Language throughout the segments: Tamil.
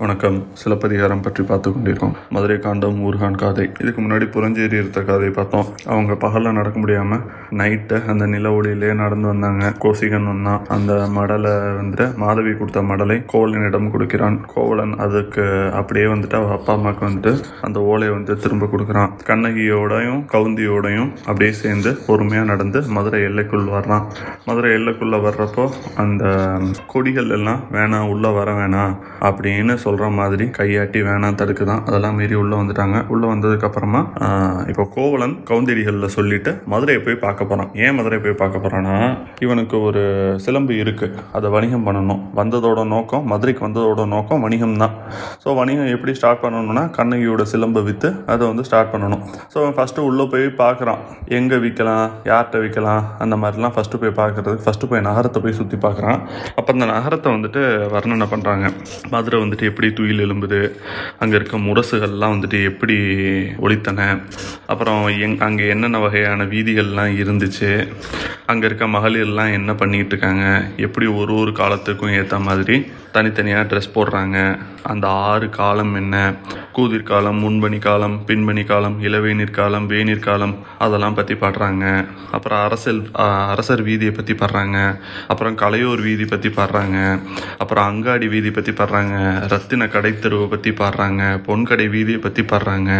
வணக்கம். சிலப்பதிகாரம் பற்றி பார்த்து கொண்டிருக்கோம். மதுரை காண்டம் ஊர்கான் காதை. இதுக்கு முன்னாடி புரஞ்சேரி இருந்த காதை பார்த்தோம். அவங்க பகலில் நடக்க முடியாமல் நைட்டு அந்த நில ஒளியிலே நடந்து வந்தாங்க. கோசிகன் வந்தான் அந்த மடலை வந்துட்டு மாதவி கொடுத்த மடலை கோவலனிடம் கொடுக்கிறான். கோவலன் அதுக்கு அப்படியே வந்துட்டு அவள் அப்பா அம்மாவுக்கு வந்துட்டு அந்த ஓலையை வந்து திரும்ப கொடுக்குறான். கண்ணகியோடையும் கவுந்தியோடையும் அப்படியே சேர்ந்து பொறுமையாக நடந்து மதுரை எல்லைக்குள் வர்றான். மதுரை எல்லைக்குள்ளே வர்றப்போ அந்த கொடிகள் எல்லாம் வேணாம் உள்ளே வர வேணாம் அப்படின்னு சொல்கிற மாதிரி கையாட்டி வேணாம் தடுக்குதான். அதெல்லாம் மீறி உள்ளே வந்துட்டாங்க. உள்ளே வந்ததுக்கப்புறமா இப்போ கோவலன் கவுந்தடிகளில் சொல்லிட்டு மதுரையை போய் பார்க்க போகிறான் ஏன் மதுரை போய் பார்க்க போகிறான்னா இவனுக்கு ஒரு சிலம்பு இருக்குது அதை வணிகம் பண்ணணும். வந்ததோட நோக்கம் மதுரைக்கு வந்ததோட நோக்கம் வணிகம் தான் ஸோ வணிகம் எப்படி ஸ்டார்ட் பண்ணணும்னா கண்ணகியோட சிலம்பை விற்று அதை வந்து ஸ்டார்ட் பண்ணணும். ஸோ அவன் ஃபஸ்ட்டு உள்ளே போய் பார்க்குறான். எங்கே விற்கலாம் யார்கிட்ட விற்கலாம் அந்த மாதிரிலாம் ஃபஸ்ட்டு போய் பார்க்குறதுக்கு ஃபஸ்ட்டு போய் நகரத்தை போய் சுற்றி பார்க்குறான். அப்போ அந்த நகரத்தை வந்துட்டு வர்ணனை பண்ணுறாங்க மதுரை வந்துட்டு எப்படி துயில் எழும்புது அங்கே இருக்க முரசுகள்லாம் வந்துட்டு எப்படி ஒழித்தன அப்புறம் எங் அங்கே என்னென்ன வகையான வீதிகள்லாம் இருந்துச்சு அங்கே இருக்க மகளிர்லாம் என்ன பண்ணிகிட்டு இருக்காங்க எப்படி ஒரு ஒரு காலத்துக்கும் ஏற்ற மாதிரி தனித்தனியாக ட்ரெஸ் போடுறாங்க. அந்த ஆறு காலம் என்ன? கூதிர் காலம் முன்பணி காலம் பின்பணி காலம் இளவேநீர் காலம் வேநீர் காலம் அதெல்லாம் பற்றி பாடுறாங்க. அப்புறம் அரசல் அரசர் வீதியை பற்றி பாடுறாங்க. அப்புறம் கலையோர் வீதி பற்றி பாடுறாங்க. அப்புறம் அங்காடி வீதி பற்றி பாடுறாங்க. ரத்தின கடைத்தெருவை பற்றி பாடுறாங்க. பொன்கடை வீதியை பற்றி பாடுறாங்க.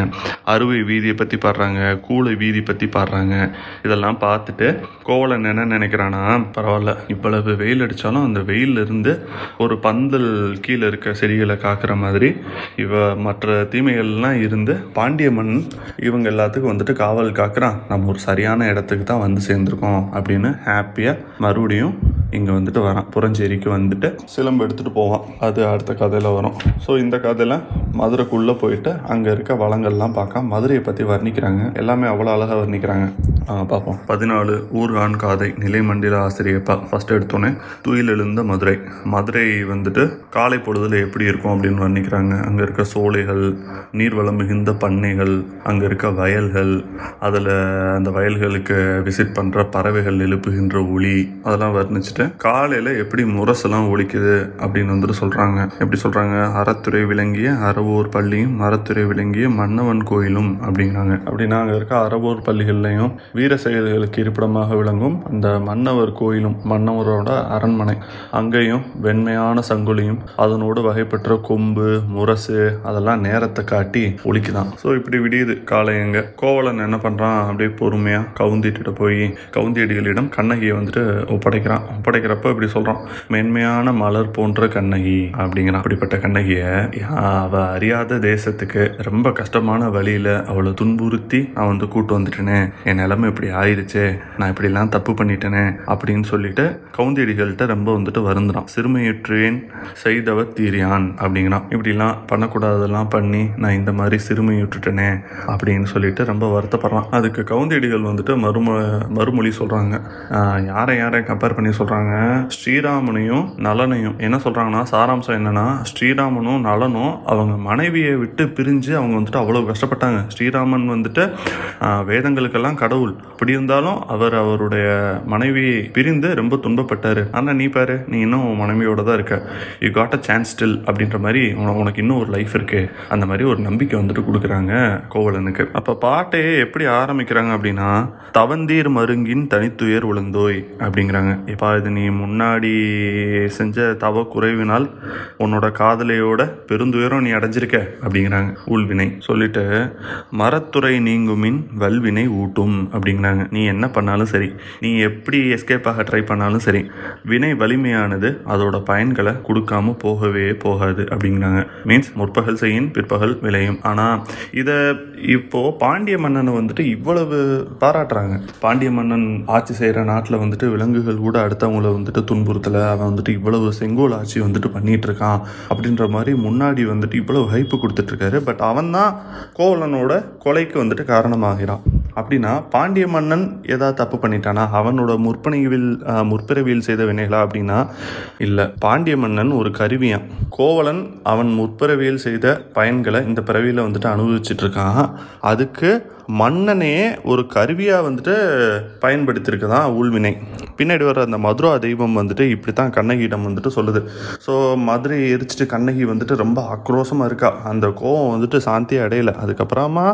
அறுவை வீதியை பற்றி பாடுறாங்க. கூளை வீதி பற்றி பாடுறாங்க. இதெல்லாம் பார்த்துட்டு கோவலன் என்ன நினைக்கிறானா? பரவாயில்ல. இவ்வளவு வெயில் அடித்தாலும் அந்த வெயில்ல இருந்து ஒரு பந்தல் கீழே இருக்க செடிகளை காக்கிற மாதிரி இவ மற்ற தீமைகள்லாம் இருந்து பாண்டிய மன்னன் இவங்க எல்லாத்துக்கும் வந்துட்டு காவல் காக்குறான். நம்ம ஒரு சரியான இடத்துக்கு தான் வந்து சேர்ந்துருக்கோம் அப்படின்னு ஹாப்பியாக மறுபடியும் இங்கே வந்துட்டு வரான். புறஞ்சேரிக்கு வந்துட்டு சிலம்பு எடுத்துகிட்டு போவான். அது அடுத்த கதையில் வரும். ஸோ இந்த கதையில் மதுரைக்குள்ளே போயிட்டு அங்கே இருக்க வளங்கள்லாம் பார்க்க மதுரையை பற்றி வர்ணிக்கிறாங்க. எல்லாமே அவ்வளோ அழகாக வர்ணிக்கிறாங்க. பார்ப்போம். பதினாலு ஊர்கான் காதை நிலைமண்டில ஆசிரியப்பா. ஃபஸ்ட் எடுத்தோன்னே தூயிலெழுந்த மதுரை. மதுரை வந்துட்டு காலை பொழுதில் எப்படி இருக்கும் அப்படின்னு வர்ணிக்கிறாங்க. அங்கே இருக்க சோலைகள் நீர்வளம் மிகுந்த பண்ணைகள் அங்கே இருக்க வயல்கள் அதில் அந்த வயல்களுக்கு விசிட் பண்ணுற பறவைகள் எழுப்புகின்ற ஒளி அதெல்லாம் வர்ணிச்சுட்டு காலையில் எப்படி முரசெல்லாம் ஒழிக்குது அப்படின்னு வந்துட்டு சொல்கிறாங்க எப்படி சொல்கிறாங்க அறத்துறை விளங்கிய அறவோர் பள்ளியும் அறத்துறை விளங்கிய மன்னவன் கோயிலும் அப்படிங்கிறாங்க. அப்படின்னா அங்கே இருக்க அறவோர் பள்ளிகள்லையும் வீர செயல்களுக்கு இருப்பிடமாக விளங்கும் அந்த மன்னவர் கோயிலும் மன்னவரோட அரண்மனை. அங்கேயும் வெண்மையான சங்குலியும் அதனோடு வகைப்பெற்ற கொம்பு முரசு அதெல்லாம் நேரத்தை காட்டி ஒழிக்குதான் ஸோ இப்படி விடியுது காலையங்க கோவலன் என்ன பண்ணுறான் அப்படியே பொறுமையாக கவுந்திட்டு போய் கவுந்தியடிகளிடம் கண்ணகியை வந்துட்டு ஒப்படைக்கிறான். ஒப்படைக்கிறப்ப இப்படி சொல்கிறான் மென்மையான மலர் போன்ற கண்ணகி அப்படிங்கிறான். அப்படிப்பட்ட கண்ணகியை அவ அறியாத தேசத்துக்கு ரொம்ப கஷ்டமான வழியில் அவளை துன்புறுத்தி நான் வந்து கூட்டு வந்துட்டேனே. என் நிலைமை இப்படி ஆயிடுச்சு. நான் இப்படிலாம் தப்பு பண்ணிட்டேனே அப்படின்னு சொல்லிட்டு கவுந்தியடிகள்கிட்ட ரொம்ப வந்துட்டு வருந்துறான். சிறுமையுற்றேன் செய்தவ தீரியான் அப்படிங்கிறான். இப்படிலாம் பண்ணக்கூடாதெல்லாம் பண்ணி நான் இந்த மாதிரி சிறுமையுற்றுட்டேனே அப்படின்னு சொல்லிட்டு ரொம்ப வருத்தப்படுறான். அதுக்கு கவுந்தியடிகள் வந்துட்டு மறுமொ மறுமொழி சொல்கிறாங்க யாரை யாரை கம்பேர் பண்ணி சொல்கிறாங்க ஸ்ரீராமனையும் நலனையும். என்ன சொல்கிறாங்கன்னா சாராம்சம் என்னன்னா ஸ்ரீராமனும் நலனும் அவங்க மனைவியை விட்டு பிரிஞ்சு அவங்க வந்துட்டு அவ்வளோ கஷ்டப்பட்டாங்க. ஸ்ரீராமன் வந்துட்டு வேதங்களுக்கெல்லாம் கடவுள். அப்படி இருந்தாலும் அவர் அவருடைய மனைவியை பிரிந்து ரொம்ப துன்பப்பட்டார். ஆனால் நீ பாரு நீ இன்னும் உன் மனைவியோட தான் இருக்க. You got a chance still அப்படின்ற மாதிரி உனக்கு இன்னும் ஒரு லைஃப் இருக்கு. அந்த மாதிரி ஒரு நம்பிக்கை வந்துட்டு கொடுக்குறாங்க கோவலனுக்கு. அப்போ பாட்டையே எப்படி ஆரம்பிக்கிறாங்க அப்படின்னா தவந்தீர் மருங்கின் தனித்துயர் உழந்தோய் அப்படிங்கிறாங்க. இப்போ அது நீ முன்னாடி செஞ்ச தவ குறைவினால் உன்னோட காதலையோட பெருந்துயரம் நீ அடைஞ்சிருக்க அப்படிங்கிறாங்க. ஊழ்வினை சொல்லிட்டு மரத்துறை நீங்குமின் வல்வினை ஊட்டும் அப்படிங்கிறாங்க. நீ என்ன பண்ணாலும் சரி. நீ எப்படி எஸ்கேப் ஆக ட்ரை பண்ணாலும் சரி. வினை வலிமையானது அதோட பயன்களை கொடுக்காம போகவே போகாது அப்படிங்கிறாங்க. மீன்ஸ் முற்பகல் செய்யின் பிற்பகல் விளையும். ஆனால் இதை இப்போ பாண்டிய மன்னனை வந்துட்டு இவ்வளவு பாராட்டுறாங்க. பாண்டிய மன்னன் ஆட்சி செய்கிற நாட்டில் வந்துட்டு விலங்குகள் கூட அடுத்தவங்க அவங்கள வந்துட்டு துன்புறுத்தலை அவன் வந்துட்டு இவ்வளவு செங்கோல் ஆட்சி வந்துட்டு பண்ணிட்டு இருக்கான் அப்படின்ற மாதிரி முன்னாடி வந்துட்டு இவ்வளவு ஹைப்பு கொடுத்துட்டு இருக்காரு பட் அவன் தான் கோவலனோட கொலைக்கு வந்துட்டு காரணமாகிறான். அப்படின்னா பாண்டிய மன்னன் ஏதாவது தப்பு பண்ணிட்டானா? அவனோட முற்பனைவில் முற்பிறவியில் செய்த வினைகளா அப்படின்னா? இல்லை. பாண்டிய மன்னன் ஒரு கருவியான். கோவலன் அவன் முற்பிறவியில் செய்த பயன்களை இந்த பிறவியில் வந்துட்டு அனுபவிச்சுட்டு இருக்கான் அதுக்கு மன்னனே ஒரு கருவியாக வந்துட்டு பயன்படுத்தியிருக்கு தான் ஊழ்வினை. பின்னாடி வர அந்த மதுரா தெய்வம் வந்துட்டு இப்படி தான் கண்ணகியிடம் வந்துட்டு சொல்லுது. ஸோ மதுரை எரிச்சிட்டு கண்ணகி வந்துட்டு ரொம்ப ஆக்ரோஷமாக இருக்கா? அந்த கோவம் வந்துட்டு சாந்தி அடையலை. அதுக்கப்புறமா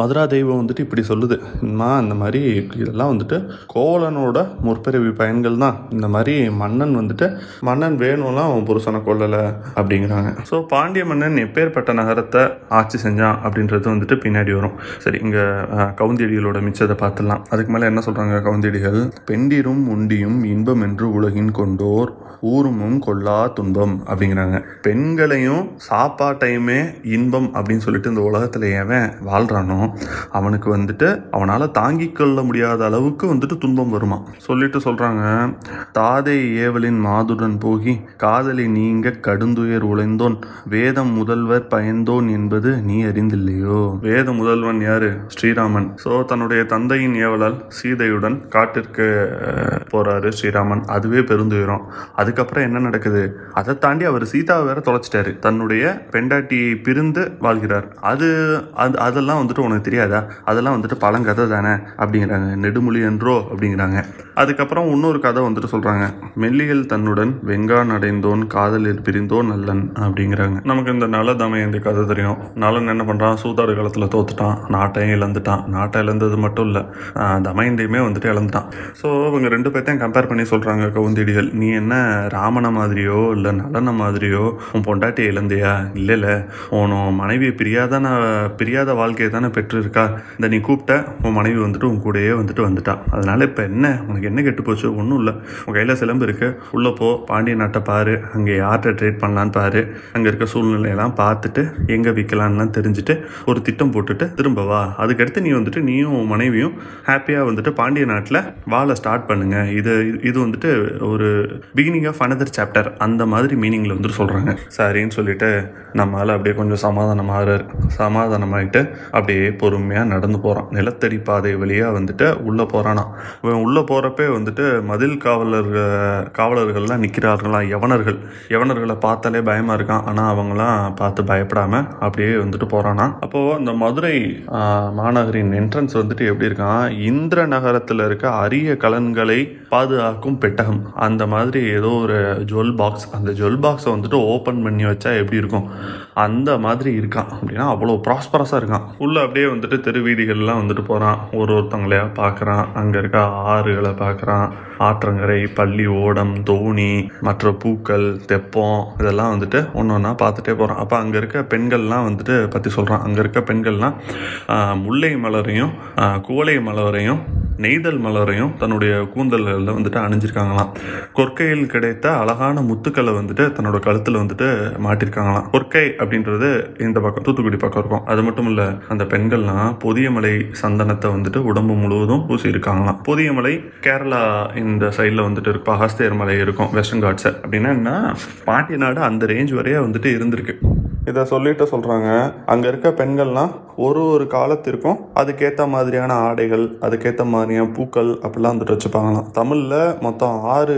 மதுரா தெய்வம் வந்துட்டு இப்படி சொல்லுது. அம்மா இந்த மாதிரி இதெல்லாம் வந்துட்டு கோவலனோட முற்பிறவி பயன்கள் தான். இந்த மாதிரி மன்னன் வந்துட்டு மன்னன் வேணும்லாம் அவன் புருஷனை கொல்லலை அப்படிங்கிறாங்க. ஸோ பாண்டிய மன்னன் எப்பேற்பட்ட நகரத்தை ஆட்சி செஞ்சான் அப்படின்றது வந்துட்டு பின்னாடி வரும். சரி இங்கே கவுந்தியடிகளோட மிச்சத்தை பார்த்துடலாம். அதுக்கு மேலே என்ன சொல்கிறாங்க கவுந்தியடிகள்? பெண்டிரும் உண்டியும் இன்பம் என்று உலகின் கொண்டோர் ஊருமும் கொல்லா துன்பம் அப்படிங்கிறாங்க. பெண்களையும் சாப்பாட்டையுமே இன்பம் அப்படின்னு சொல்லிட்டு இந்த உலகத்தில் எவன் வாழ்கிறானோ அவனுக்கு வந்துட்டு அவனால் தாங்கிக் கொள்ள முடியாத அளவுக்கு வந்துட்டு துன்பம் வருமா? சொல்லிட்டு சொல்கிறாங்க தாதை ஏவலின் மாதுடன் போகி காதலி நீங்க கடுந்துயர் உழைந்தோன் வேதம் முதல்வர் பயந்தோன் என்பது நீ அறிந்தில்லையோ? வேத முதல்வன் யாரு? ஸ்ரீராமன். ஸோ தன்னுடைய தந்தையின் ஏவலால் சீதையுடன் காட்டிற்கு போகிறாரு போறாரு ஸ்ரீராமன். அதுவே பெருந்துயரம். அதுக்கப்புறம் என்ன நடக்குது? அதை தாண்டி அவர் சீதாவை வேற தொலைச்சிட்டாரு. தன்னுடைய பெண்டாட்டியை பிரிந்து வாழ்கிறார். அது அது அதெல்லாம் வந்துட்டு உனக்கு தெரியாதா? அதெல்லாம் வந்துட்டு பழங்கதை தானே அப்படிங்கிறாங்க. நெடுமொழி என்றோ அப்படிங்கிறாங்க. அதுக்கப்புறம் இன்னொரு கதை வந்துட்டு சொல்கிறாங்க மெல்லியல் தன்னுடன் வெங்கான் அடைந்தோன் காதலில் பிரிந்தோன் நல்லன் அப்படிங்கிறாங்க. நமக்கு இந்த நல தமயந்தி கதை தெரியும். நலன் என்ன பண்ணுறான் சூதாடு காலத்தில் தோத்துட்டான். நாட்டையும் இழந்துட்டான். நாட்டை இழந்தது மட்டும் இல்லை தமையண்டையுமே வந்துட்டு இழந்துட்டான். ஸோ இவங்க ரெண்டு பேர்த்தையும் கம்பேர் பண்ணி சொல்கிறாங்க கவுந்தடிகள் நீ என்ன ராமனை மாதிரியோ இல்லை நலனை மாதிரியோ உன் பொண்டாட்டியை இழந்தியா? இல்லை இல்லை. உன் மனைவியை பிரியாதான பிரியாத வாழ்க்கையை தானே பெற்றிருக்கா? இந்த நீ கூப்பிட்ட உன் மனைவி வந்துட்டு உன் கூடயே வந்துட்டு வந்துட்டான் அதனால இப்போ என்ன? உனக்கு என்ன கெட்டு போச்சு ஒன்றும் இல்லை. உன் கையில் சிலம்பு இருக்கு. உள்ளே போ. பாண்டிய நாட்டை பாரு. அங்கே யார்கிட்ட ட்ரேட் பண்ணலான்னு பாரு. அங்கே இருக்க சூழ்நிலையெல்லாம் பார்த்துட்டு எங்கே விற்கலான்லாம் தெரிஞ்சுட்டு ஒரு திட்டம் போட்டுட்டு திரும்ப வா. அதுக்கடுத்து நீ வந்துட்டு நீயும் உன் மனைவியும் ஹாப்பியாக வந்துட்டு பாண்டிய நாட்டில் வாழ ஸ்டார்ட் பண்ணுங்க. இது இது வந்துட்டு ஒரு பிகினிங் ஆஃப் அனதர் சாப்டர் அந்த மாதிரி மீனிங்கில் வந்துட்டு சொல்கிறாங்க சரின்னு சொல்லிட்டு நம்மளால் அப்படியே கொஞ்சம் சமாதானம் ஆகிறார். சமாதானமாயிட்டு அப்படியே பொறுமையாக நடந்து போகிறான் நிலத்தடி பாதை வழியாக வந்துட்டு உள்ளே போகிறானா இவன் உள்ளே போகிறப்ப வந்துட்டு மதில் காவலர் காவலர்கள்லாம் நிற்கிறார்களாம் யவனர்கள். யவனர்களை பார்த்தாலே பயமாக இருக்கான். ஆனால் அவங்களாம் பார்த்து பயப்படாமல் அப்படியே வந்துட்டு போகிறானா அப்போது அந்த மதுரை மாநகரின் என்ட்ரன்ஸ் வந்துட்டு எப்படி இருக்கான்? இந்திர நகரத்தில் இருக்க அரிய கலன்களை பாதுகாக்கும் பெட்டகம். அந்த மாதிரி ஏதோ ஒரு ஜுவல் பாக்ஸ் அந்த ஜுவல் பாக்ஸை வந்துட்டு ஓப்பன் பண்ணி வச்சா எப்படி இருக்கும்? அந்த மாதிரி இருக்கான் அப்படின்னா அவ்வளோ ப்ராஸ்பரஸாக இருக்கான். உள்ளே அப்படியே வந்துட்டு தெரு வீதிகள்லாம் வந்துட்டு போகிறான் ஒரு ஒருத்தவங்களையா பார்க்குறான். அங்கே இருக்க ஆறுகளை பார்க்குறான். ஆற்றங்கரை பள்ளி ஓடம் தோணி மற்ற பூக்கள் தெப்பம் இதெல்லாம் வந்துட்டு ஒன்று ஒன்றா பார்த்துட்டே போகிறான் அப்போ அங்கே இருக்க பெண்கள்லாம் வந்துட்டு பற்றி சொல்கிறான் அங்கே இருக்க பெண்கள்லாம் முல்லை மலரையும் ஆஹ், குவளை மலரையும் நெய்தல் மலரையும் தன்னுடைய கூந்தல்களில் வந்துட்டு அணிஞ்சிருக்காங்களாம். கொற்கையில் கிடைத்த அழகான முத்துக்களை வந்துட்டு தன்னோட கழுத்தில் வந்துட்டு மாட்டிருக்காங்களாம். கொற்கை அப்படின்றது இந்த பக்கம் தூத்துக்குடி பக்கம் இருக்கும். அது மட்டும் இல்லை அந்த பெண்கள்லாம் பொதியமலை சந்தனத்தை வந்துட்டு உடம்பு முழுவதும் பூசி இருக்காங்களாம் பொதியமலை கேரளா இந்த சைடில் வந்துட்டு இருக்கும். அகஸ்தியர் மலை இருக்கும் வெஸ்டர்ன் காட்ஸ் அப்படின்னா என்ன? பாண்டிய நாடு அந்த ரேஞ்ச் வரையே வந்துட்டு இருந்திருக்கு. இதை சொல்லிட்டு சொல்கிறாங்க அங்கே இருக்க பெண்கள்லாம் ஒரு ஒரு காலத்திற்கும் அதுக்கேற்ற மாதிரியான ஆடைகள் அதுக்கேற்ற மாதிரியான பூக்கள் அப்படிலாம் வந்துட்டு வச்சுப்பாங்களாம். தமிழில் மொத்தம் ஆறு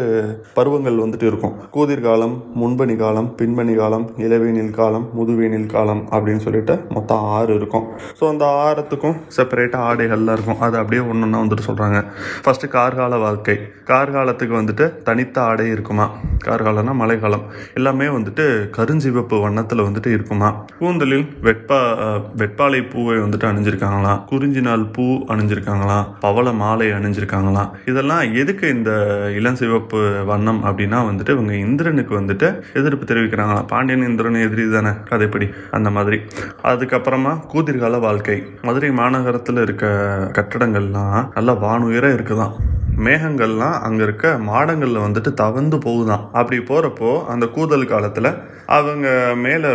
பருவங்கள் வந்துட்டு இருக்கும். கூதிர் காலம் முன்பணி காலம் பின்பணி காலம் இளவேனில் காலம் முதுவேனில் காலம் அப்படின்னு சொல்லிட்டு மொத்தம் ஆறு இருக்கும். ஸோ அந்த ஆறத்துக்கும் செப்பரேட்டாக ஆடைகள்லாம் இருக்கும். அது அப்படியே ஒன்று ஒன்றா வந்துட்டு சொல்கிறாங்க ஃபஸ்ட்டு கார்கால வாழ்க்கை. கார்காலத்துக்கு வந்துட்டு தனித்த ஆடை இருக்குமா? கார்காலம்னா மழைக்காலம். எல்லாமே வந்துட்டு கருஞ்சிவப்பு வண்ணத்தில் வந்துட்டு இருக்குமா கூந்தலில் வெட்பா வெட்பாளை வெட்பாலை பூவை வந்துட்டு அணிஞ்சிருக்காங்களாம் குறிஞ்சி நாள் பூ அணிஞ்சிருக்காங்களாம் பவள மாலை அணிஞ்சிருக்காங்களாம் இதெல்லாம் எதுக்கு இந்த இளஞ்சிவப்பு வண்ணம் அப்படின்னா வந்துட்டு இவங்க இந்திரனுக்கு வந்துட்டு எதிர்ப்பு தெரிவிக்கிறாங்களாம் பாண்டியன் இந்திரன் எதிரி தானே? கதைப்படி. அந்த மாதிரி. அதுக்கப்புறமா கூதிர்கால வாழ்க்கை. மதுரை மாநகரத்தில் இருக்க கட்டடங்கள்லாம் நல்லா வானுயர இருக்குதான். மேகங்கள்லாம் அங்கே இருக்க மாடங்களில் வந்துட்டு தவந்து போகுதான். அப்படி போகிறப்போ அந்த கூதல் காலத்தில் அவங்க மேலே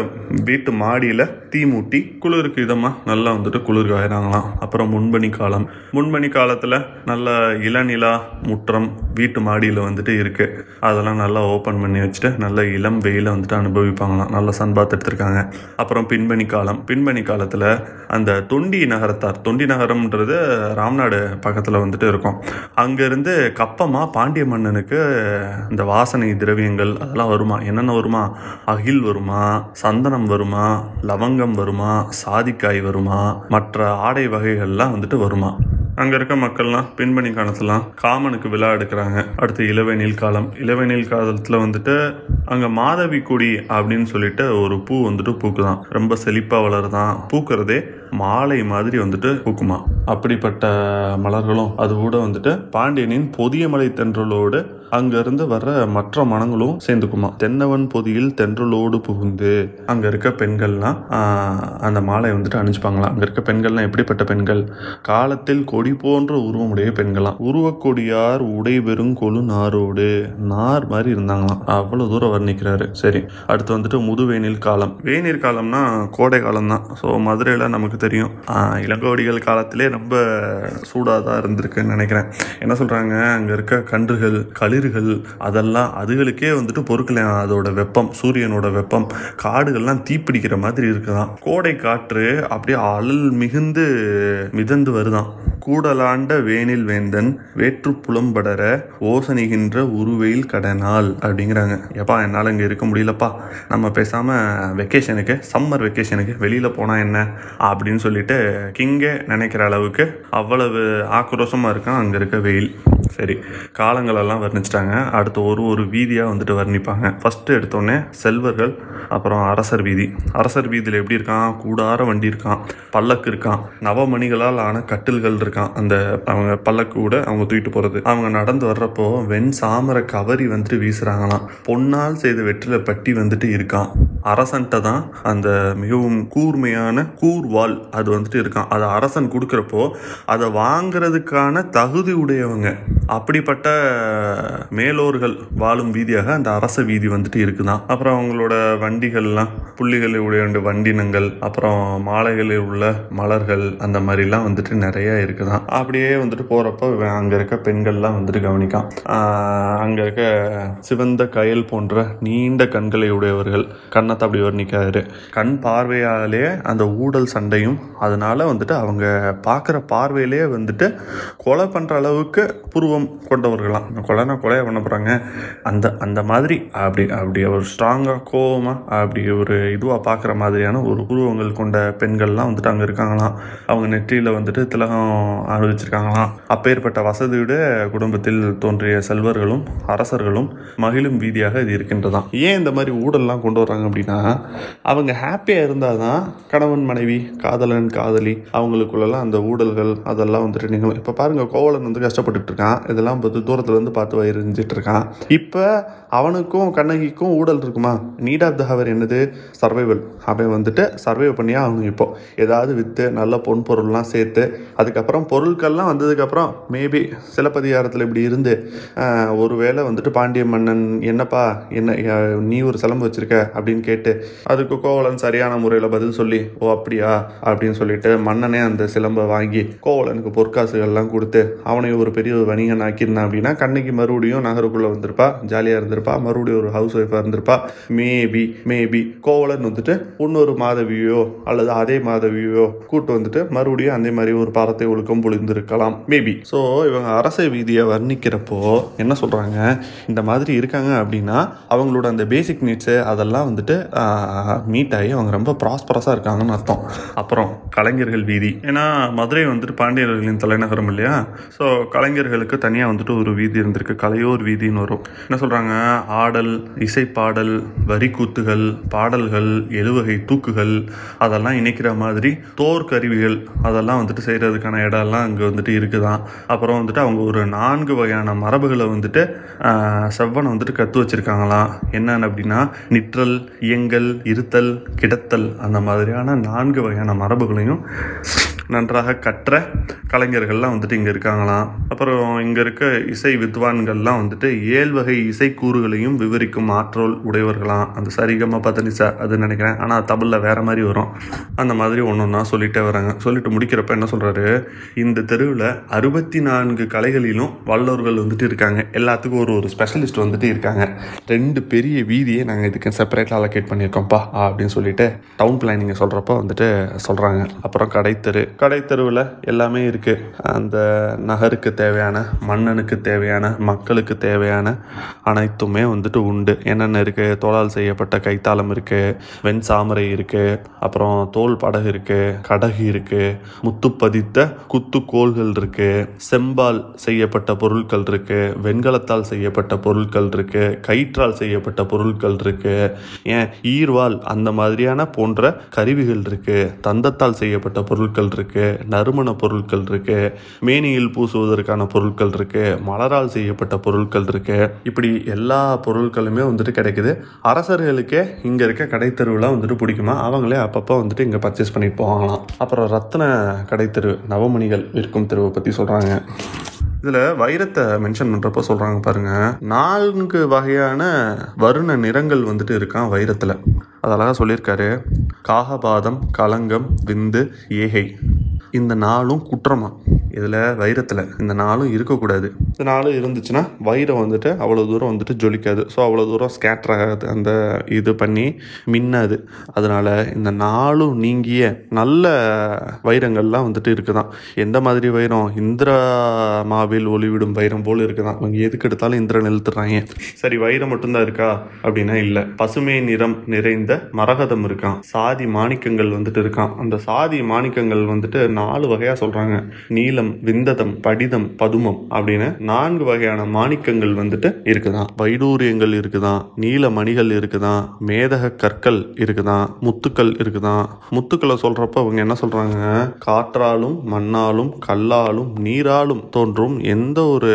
வீட்டு மாடியில் தீ மூட்டி குளிருக்கு இதமாக நல்லா வந்துட்டு குளிர் காயிறாங்களாம். அப்புறம் முன்பணி காலம். முன்பணி காலத்தில் நல்ல இளநிலா முற்றம் வீட்டு மாடியில் வந்துட்டு இருக்குது அதெல்லாம் நல்லா ஓப்பன் பண்ணி வச்சுட்டு நல்ல இளம் வெயிலை வந்துட்டு அனுபவிப்பாங்களாம். நல்ல சன் பாத் எடுத்திருக்காங்க. அப்புறம் பின்பணி காலம். பின்பணி காலத்தில் அந்த தொண்டி நகரத்தார் தொண்டி நகரம்ன்றது ராம்நாடு பக்கத்தில் வந்துட்டு இருக்கும். அங்கேருந்து கப்பமாக பாண்டிய மன்னனுக்கு இந்த வாசனை திரவியங்கள் அதெல்லாம் வருமா? என்னென்ன வருமா? மகிழ் வருமா சந்தனம் வருமா லவங்கம் வருமா சாதிக்காய் வருமா மற்ற ஆடை வகைகள்லாம் வந்துட்டு வருமா. அங்கே இருக்க மக்கள்லாம் பின்பணி காலத்துலாம் காமனுக்கு விழா எடுக்கிறாங்க. அடுத்து இளவேனில் காலம். இளவேனில் காலத்தில் வந்துட்டு அங்கே மாதவி கொடி அப்படின்னு சொல்லிட்டு ஒரு பூ வந்துட்டு பூக்குதான். ரொம்ப செழிப்பாக வளருதான். பூக்கிறதே மாலை மாதிரி வந்துட்டு பூக்குமா. அப்படிப்பட்ட மலர்களும் அது கூட வந்துட்டு பாண்டியனின் பொதிய மலை தென்றலோடு அங்கிருந்து வர்ற மற்ற மனங்களும் சேர்ந்துக்குமா தென்னவன் பொதியில் தென்றலோடு புகுந்து அங்க இருக்க பெண்கள்லாம் அந்த மாலை வந்துட்டு அணிஞ்சுப்பாங்களாம். அங்க இருக்க பெண்கள்லாம் எப்படிப்பட்ட பெண்கள்? காலத்தில் கொடி போன்ற உருவமுடைய பெண்களாம். உருவக்கொடியார் உடை வெறும் கொழு நாரோடு. நார் மாதிரி இருந்தாங்களாம். அவ்வளவு தூரம் வர்ணிக்கிறாரு சரி அடுத்து வந்துட்டு முதுவேனில் காலம். வேநீர் காலம்னா கோடை காலம் தான் ஸோ மதுரையில் நமக்கு தெரியும். இளங்கோடிகள் காலத்திலே ரொம்ப சூடாக தான் இருந்திருக்குன்னு நினைக்கிறேன். என்ன சொல்கிறாங்க அங்கே இருக்க கன்றுகள் களி களிர்கள் அதெல்லாம் அதுகளுக்கே வந்துட்டு பொறுக்கலையாம் அதோட வெப்பம் சூரியனோட வெப்பம் காடுகள்லாம் தீப்பிடிக்கிற மாதிரி இருக்குதான். கோடை காற்று அப்படியே அழல் மிகுந்து மிதந்து வருதாம் கூடலாண்ட வேனில் வேந்தன் வேற்று புலம்படர ஓசனிகின்ற உருவெயில் கடனால் அப்படிங்கிறாங்க. எப்பா என்னால் இங்கே இருக்க முடியலப்பா. நம்ம பேசாமல் வெக்கேஷனுக்கு சம்மர் வெக்கேஷனுக்கு வெளியில் போனால் என்ன அப்படின்னு சொல்லிட்டு கிங்கே நினைக்கிற அளவுக்கு அவ்வளவு ஆக்ரோஷமாக இருக்கான் அங்கே இருக்க வெயில். சரி காலங்களெல்லாம் ஆரம்பிச்சிட்டாங்க. அடுத்து ஒரு ஒரு வீதியாக வந்துட்டு வர்ணிப்பாங்க. ஃபஸ்ட்டு எடுத்தோடனே செல்வர்கள் அப்புறம் அரசர் வீதி. அரசர் வீதியில் எப்படி இருக்கான்? கூடார வண்டி இருக்கான். பல்லக்கு இருக்கான். நவமணிகளால் ஆன கட்டில்கள் இருக்கான். அந்த அவங்க பல்லக்கு கூட அவங்க தூக்கிட்டு போகிறது அவங்க நடந்து வர்றப்போ வெண் சாமர கவரி வந்துட்டு வீசுகிறாங்களாம் பொன்னால் செய்த வெற்றில பட்டி வந்துட்டு இருக்கான் அரசன்ட்ட தான் அந்த மிகவும் கூர்மையான கூர்வாள் அது வந்துட்டு இருக்கான் அதை அரசன் கொடுக்குறப்போ அதை வாங்குறதுக்கான தகுதி உடையவங்க. அப்படிப்பட்ட மேலோர்கள் வாழும் வீதியாக அந்த அரச வீதி வந்துட்டு இருக்குதான் அப்புறம் அவங்களோட வண்டிகள்லாம் புள்ளிகளில் உடைய வண்டினங்கள் அப்புறம் மாலைகளில் உள்ள மலர்கள் அந்த மாதிரிலாம் வந்துட்டு நிறைய இருக்குதான் அப்படியே வந்துட்டு போகிறப்ப அங்கே இருக்க பெண்கள்லாம் வந்துட்டு கவனிக்கான் அங்கே இருக்க சிவந்த கயல் போன்ற நீண்ட கண்களை உடையவர்கள் கண்ணத்தை அப்படி வர்ணிக்காரு. கண் பார்வையாலே அந்த ஊடல் சண்டையும் அதனால வந்துட்டு அவங்க பார்க்குற பார்வையிலே வந்துட்டு கொலை பண்ணுற அளவுக்கு புருவம் கொண்டவர்களாம். கொலைனா கொலையை பண்ண போகிறாங்க அந்த அந்த மாதிரி அப்படி அப்படி ஒரு ஸ்ட்ராங்காக கோவமாக அப்படி ஒரு இதுவாக பார்க்குற மாதிரியான ஒரு உருவங்கள் கொண்ட பெண்கள்லாம் வந்துட்டு அங்கே இருக்காங்களாம். அவங்க நெற்றியில் வந்துட்டு திலகம் அனுபவிச்சிருக்காங்களாம் அப்பேற்பட்ட வசதியோட குடும்பத்தில் தோன்றிய செல்வர்களும் அரசர்களும் மகிழும் வீதியாக இது இருக்கின்றதாம். ஏன் இந்த மாதிரி ஊழல்லாம் கொண்டு வர்றாங்க அப்படின்னா அவங்க ஹாப்பியாக இருந்தால் தான் கணவன் மனைவி காதலன் காதலி அவங்களுக்குள்ளெல்லாம் அந்த ஊழல்கள் அதெல்லாம் வந்துட்டு நீங்கள் இப்போ பாருங்கள் கோவலன் வந்து கஷ்டப்பட்டுட்டு இருக்கான். இதெல்லாம் பார்த்து தூரத்துலேருந்து பார்த்து வயிறு தெரிஞ்சிட்ருக்கான். இப்போ அவனுக்கும் கண்ணகிக்கும் ஊடல் இருக்குமா? நீட் ஆஃப் த ஹவர் என்னது? சர்வைவல் அவன் வந்துட்டு சர்வைவ் பண்ணியே ஆகணும் இப்போ. ஏதாவது விற்று நல்ல பொன் பொருள்லாம் சேர்த்து அதுக்கப்புறம் பொருட்கள்லாம் வந்ததுக்கப்புறம் மேபி சிலப்பதிகாரத்தில் இப்படி இருந்து ஒரு வேளை வந்துட்டு பாண்டிய மன்னன் என்னப்பா என்ன நீ ஒரு சிலம்பு வச்சிருக்க? அப்படின்னு கேட்டு அதுக்கு கோவலன் சரியான முறையில் பதில் சொல்லி ஓ அப்படியா? அப்படின்னு சொல்லிட்டு மன்னனே அந்த சிலம்பை வாங்கி கோவலனுக்கு பொற்காசுகள்லாம் கொடுத்து அவனையும் ஒரு பெரிய வணிகன் ஆக்கியிருந்தான் அப்படின்னா கண்ணகி மறுபடியும் நகருக்குள்ளே வந்திருப்பா ஜாலியாக இருந்திருப்பா. மறுபடியும் ஒரு ஹவுஸ் ஒய்ஃபாக இருந்திருப்பா. மேபி மேபி கோவலன் வந்துட்டு இன்னொரு மாதவியோ அல்லது அதே மாதவியோ கூட்டு வந்துட்டு மறுபடியும் அதே மாதிரி ஒரு பாரத்தை ஒழுக்கம் பொழிந்திருக்கலாம். மேபி ஸோ இவங்க அரச வீதியை வர்ணிக்கிறப்போ என்ன சொல்கிறாங்க இந்த மாதிரி இருக்காங்க அப்படின்னா அவங்களோட அந்த பேசிக் நீட்ஸு அதெல்லாம் வந்துட்டு மீட் ஆகி அவங்க ரொம்ப ப்ராஸ்பரஸாக இருக்காங்கன்னு அர்த்தம். அப்புறம் கலைஞர்கள் வீதி. ஏன்னா மதுரை வந்துட்டு பாண்டியர்களின் தலைநகரம் இல்லையா? ஸோ கலைஞர்களுக்கு தனியாக வந்துட்டு ஒரு வீதி இருந்திருக்கு. கலையோர் வீதின்னு வரும். என்ன சொல்கிறாங்க ஆடல் இசைப்பாடல் வரிக்கூத்துகள் பாடல்கள் எழுவகை தூக்குகள் அதெல்லாம் இணைக்கிற மாதிரி தோர் கருவிகள் அதெல்லாம் வந்துட்டு செய்கிறதுக்கான இடம்லாம் அங்கே வந்துட்டு இருக்குதான். அப்புறம் வந்துட்டு அவங்க ஒரு நான்கு வகையான மரபுகளை வந்துட்டு செவ்வனை வந்துட்டு கற்று வச்சுருக்காங்களாம். என்னென்னு அப்படின்னா நிற்றல் இயங்கல் இருத்தல் கிடத்தல் அந்த மாதிரியான நான்கு வகையான மரபுகளையும் நன்றாக கற்ற கலைஞர்கள்லாம் வந்துட்டு இங்கே இருக்காங்களாம். அப்புறம் இங்கே இருக்க இசை வித்வான்கள்லாம் வந்துட்டு ஏழு வகை இசை கூறுகளையும் விவரிக்கும் ஆற்றல் உடையவர்களாம். அந்த சரிகம பத்தனிசா அது நினைக்கிறேன். ஆனால் தமிழில் வேற மாதிரி வரும். அந்த மாதிரி ஒன்று ஒன்றா சொல்லிட்டே வராங்க. சொல்லிட்டு முடிக்கிறப்ப என்ன சொல்கிறாரு இந்த தெருவில் அறுபத்தி நான்கு கலைகளிலும் வல்லவர்கள் வந்துட்டு இருக்காங்க. எல்லாத்துக்கும் ஒரு ஒரு ஸ்பெஷலிஸ்ட் வந்துட்டு இருக்காங்க. ரெண்டு பெரிய வீதியை நாங்கள் இதுக்கு செப்பரேட்டாக அலோகேட் பண்ணியிருக்கோம்ப்பா அப்படின்னு சொல்லிட்டு டவுன் பிளானிங்கை சொல்கிறப்ப வந்துட்டு சொல்கிறாங்க அப்புறம் கடைத்தெரு கடைத்தெருவில் எல்லாமே இருக்குது அந்த நகருக்கு தேவையான மன்னனுக்கு தேவையான மக்களுக்கு தேவையான அனைத்துமே வந்துட்டு உண்டு. என்னென்ன இருக்குது தோளால் செய்யப்பட்ட கைத்தாளம் இருக்குது வெண் சாமரை இருக்குது அப்புறம் தோல் படகு இருக்குது கடகு இருக்குது முத்து பதித்த குத்துக்கோள்கள் இருக்குது செம்பால் செய்யப்பட்ட பொருட்கள் இருக்குது வெண்கலத்தால் செய்யப்பட்ட பொருட்கள் இருக்குது கயிற்றால் செய்யப்பட்ட பொருட்கள் இருக்குது ஏன் ஈர்வால் அந்த மாதிரியான போன்ற கருவிகள் இருக்குது தந்தத்தால் செய்யப்பட்ட பொருட்கள் இருக்குது நறுமண பொருட்கள் இருக்குது மேனியில் பூசுவதற்கான பொருட்கள் இருக்குது மலரால் செய்யப்பட்ட பொருட்கள் இருக்குது இப்படி எல்லா பொருட்களுமே வந்துட்டு கிடைக்குது. அரசர்களுக்கே இங்கே இருக்க கடைத்தெருவுலாம் வந்துட்டு பிடிக்குமா? அவங்களே அப்பப்போ வந்துட்டு இங்கே பர்ச்சேஸ் பண்ணிட்டு போவாங்களாம். அப்புறம் ரத்ன கடைத்தெரு நவமணிகள் விற்கும் தெருவை பற்றி சொல்கிறாங்க இதில் வைரத்தை மென்ஷன் பண்ணுறப்ப சொல்கிறாங்க பாருங்க. நான்கு வகையான வருண நிறங்கள் வந்துட்டு இருக்கான் வைரத்தில். அதெல்லாம் சொல்லியிருக்காரு. காகபாதம் கலங்கம் விந்து ஏகை. இந்த நாளும் குற்றமா? இதில் வைரத்தில் இந்த நாளும் இருக்கக்கூடாது. இந்த நாளும் இருந்துச்சுன்னா வைரம் வந்துட்டு அவ்வளோ தூரம் வந்துட்டு ஜொலிக்காது. ஸோ அவ்வளோ தூரம் ஸ்கேட்டர் ஆகாது. அந்த இது பண்ணி மின்னாது. அதனால் இந்த நாளும் நீங்கிய நல்ல வைரங்கள்லாம் வந்துட்டு இருக்குதான். எந்த மாதிரி வைரம்? இந்திரா மாவில் ஒளிவிடும் வைரம் போல் இருக்குதான். அவங்க எதுக்கு எடுத்தாலும் இந்திரன் இழுத்துறாங்க. சரி வைரம் மட்டும்தான் இருக்கா? அப்படின்னா இல்லை. பசுமை நிறம் நிறைந்த மரகதம் இருக்கான் சாதி மாணிக்கங்கள் வந்துட்டு இருக்கான் அந்த சாதி மாணிக்கங்கள் வந்துட்டு நாலு வகையாக சொல்கிறாங்க நீலம் விந்ததம் படிதம் பதுமம் அப்படின்னு நான்கு வகையான மாணிக்கங்கள் வந்துட்டு இருக்குதான் வைடூரியங்கள் இருக்குதான் நீல மணிகள் இருக்குதான் மேதக கற்கள் இருக்குதான் முத்துக்கள் இருக்குதான் முத்துக்களை சொல்கிறப்ப அவங்க என்ன சொல்கிறாங்க காற்றாலும் மண்ணாலும் கல்லாலும் நீராலும் தோன்றும் எந்த ஒரு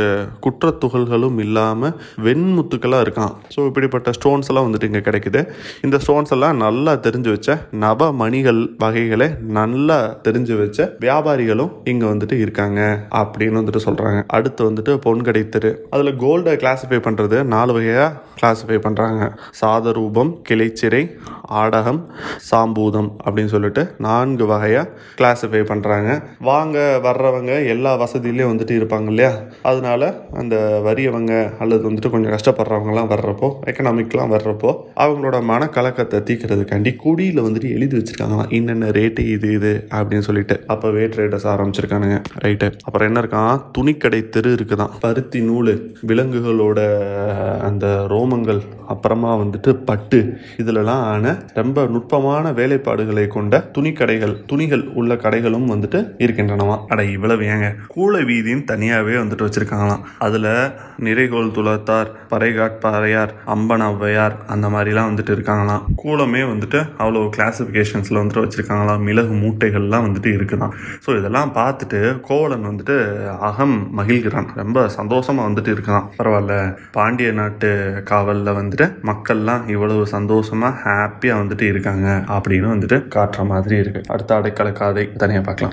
குற்றத்துகள்களும் இல்லாமல் வெண்முத்துக்களாக இருக்கான். ஸோ இப்படிப்பட்ட ஸ்டோன்ஸ் எல்லாம் வந்துட்டு இங்கே கிடைக்குது. இந்த ஸ்டோன்ஸ் எல்லாம் நல்லா தெரிஞ்சு வச்ச நவ மணிகள் வகைகளை நல்லா தெரிஞ்சு வச்ச வியாபாரிகளும் இங்க வந்துட்டு இருக்காங்க அப்படின்னு வந்துட்டு சொல்றாங்க. அடுத்து வந்துட்டு பொன்கடை தெரு. அதுல கோல்டை கிளாஸிஃபை பண்றது நாலு வகையா கிளாஸிஃபை பண்றாங்க. சாதரூபம் கிளைச்சிறை ஆடகம் சாம்பூதம் அப்படின்னு சொல்லிட்டு நான்கு வகையா கிளாஸிஃபை பண்றாங்க. வாங்க வர்றவங்க எல்லா வசதியிலையும் வந்துட்டு இருப்பாங்க இல்லையா? அதனால அந்த வரியவங்க அல்லது வந்துட்டு கொஞ்சம் கஷ்டப்படுறவங்கலாம் வர்றப்போ எக்கனாமிக்லாம் வர்றப்போ அவங்களோட மனக்கலக்கத்தை தீக்கிறதுக்காண்டி குடியில் வந்துட்டு எழுதி வச்சிருக்காங்களாம். என்னென்ன ரேட்டு இது இது அப்படின்னு சொல்லிட்டு. அப்போவே ட்ரேடர்ஸ் ஆரம்பிச்சிருக்கானுங்க. ரைட்டு அப்புறம் என்ன இருக்கான் துணிக்கடை தெரு இருக்குதான். பருத்தி நூல் விலங்குகளோட அந்த ரோமங்கள் அப்புறமா வந்துட்டு பட்டு இதுலலாம் ஆன ரொம்ப நுட்பமான வேலைப்பாடுகளை கொண்ட துணிக்கடைகள் துணிகள் உள்ள கடைகளும் வந்துட்டு இருக்கின்றனவா? அட இவ்வளவு ஏங்க. கூளை வீதின்னு தனியாகவே வந்துட்டு வச்சிருக்காங்களாம். அதில் நிறைகோல் துளத்தார் பறைகாட்பாறையார் அம்பன் ஔவையார் அந்த மாதிரிலாம் வந்துட்டு இருக்காங்களாம். கூலமே வந்துட்டு அவ்வளோ கிளாசிஃபிகேஷன்ஸில் வந்துட்டு வச்சுருக்காங்களாம். மிளகு மூட்டைகள்லாம் வந்துட்டு இருக்குதான். ஸோ இதெல்லாம் பார்த்துட்டு கோவலன் வந்துட்டு அகம் மகிழ்கிறான். ரொம்ப சந்தோஷமாக வந்துட்டு இருக்கான். பரவாயில்ல. பாண்டிய நாட்டு காவலில் வந்துட்டு மக்கள்லாம் இவ்வளவு சந்தோஷமாக ஹாப்பியாக வந்துட்டு இருக்காங்க அப்படின்னு வந்துட்டு காட்டுற மாதிரி இருக்கு. அடுத்த அடைக்கல காதை தனியாக பார்க்கலாம்.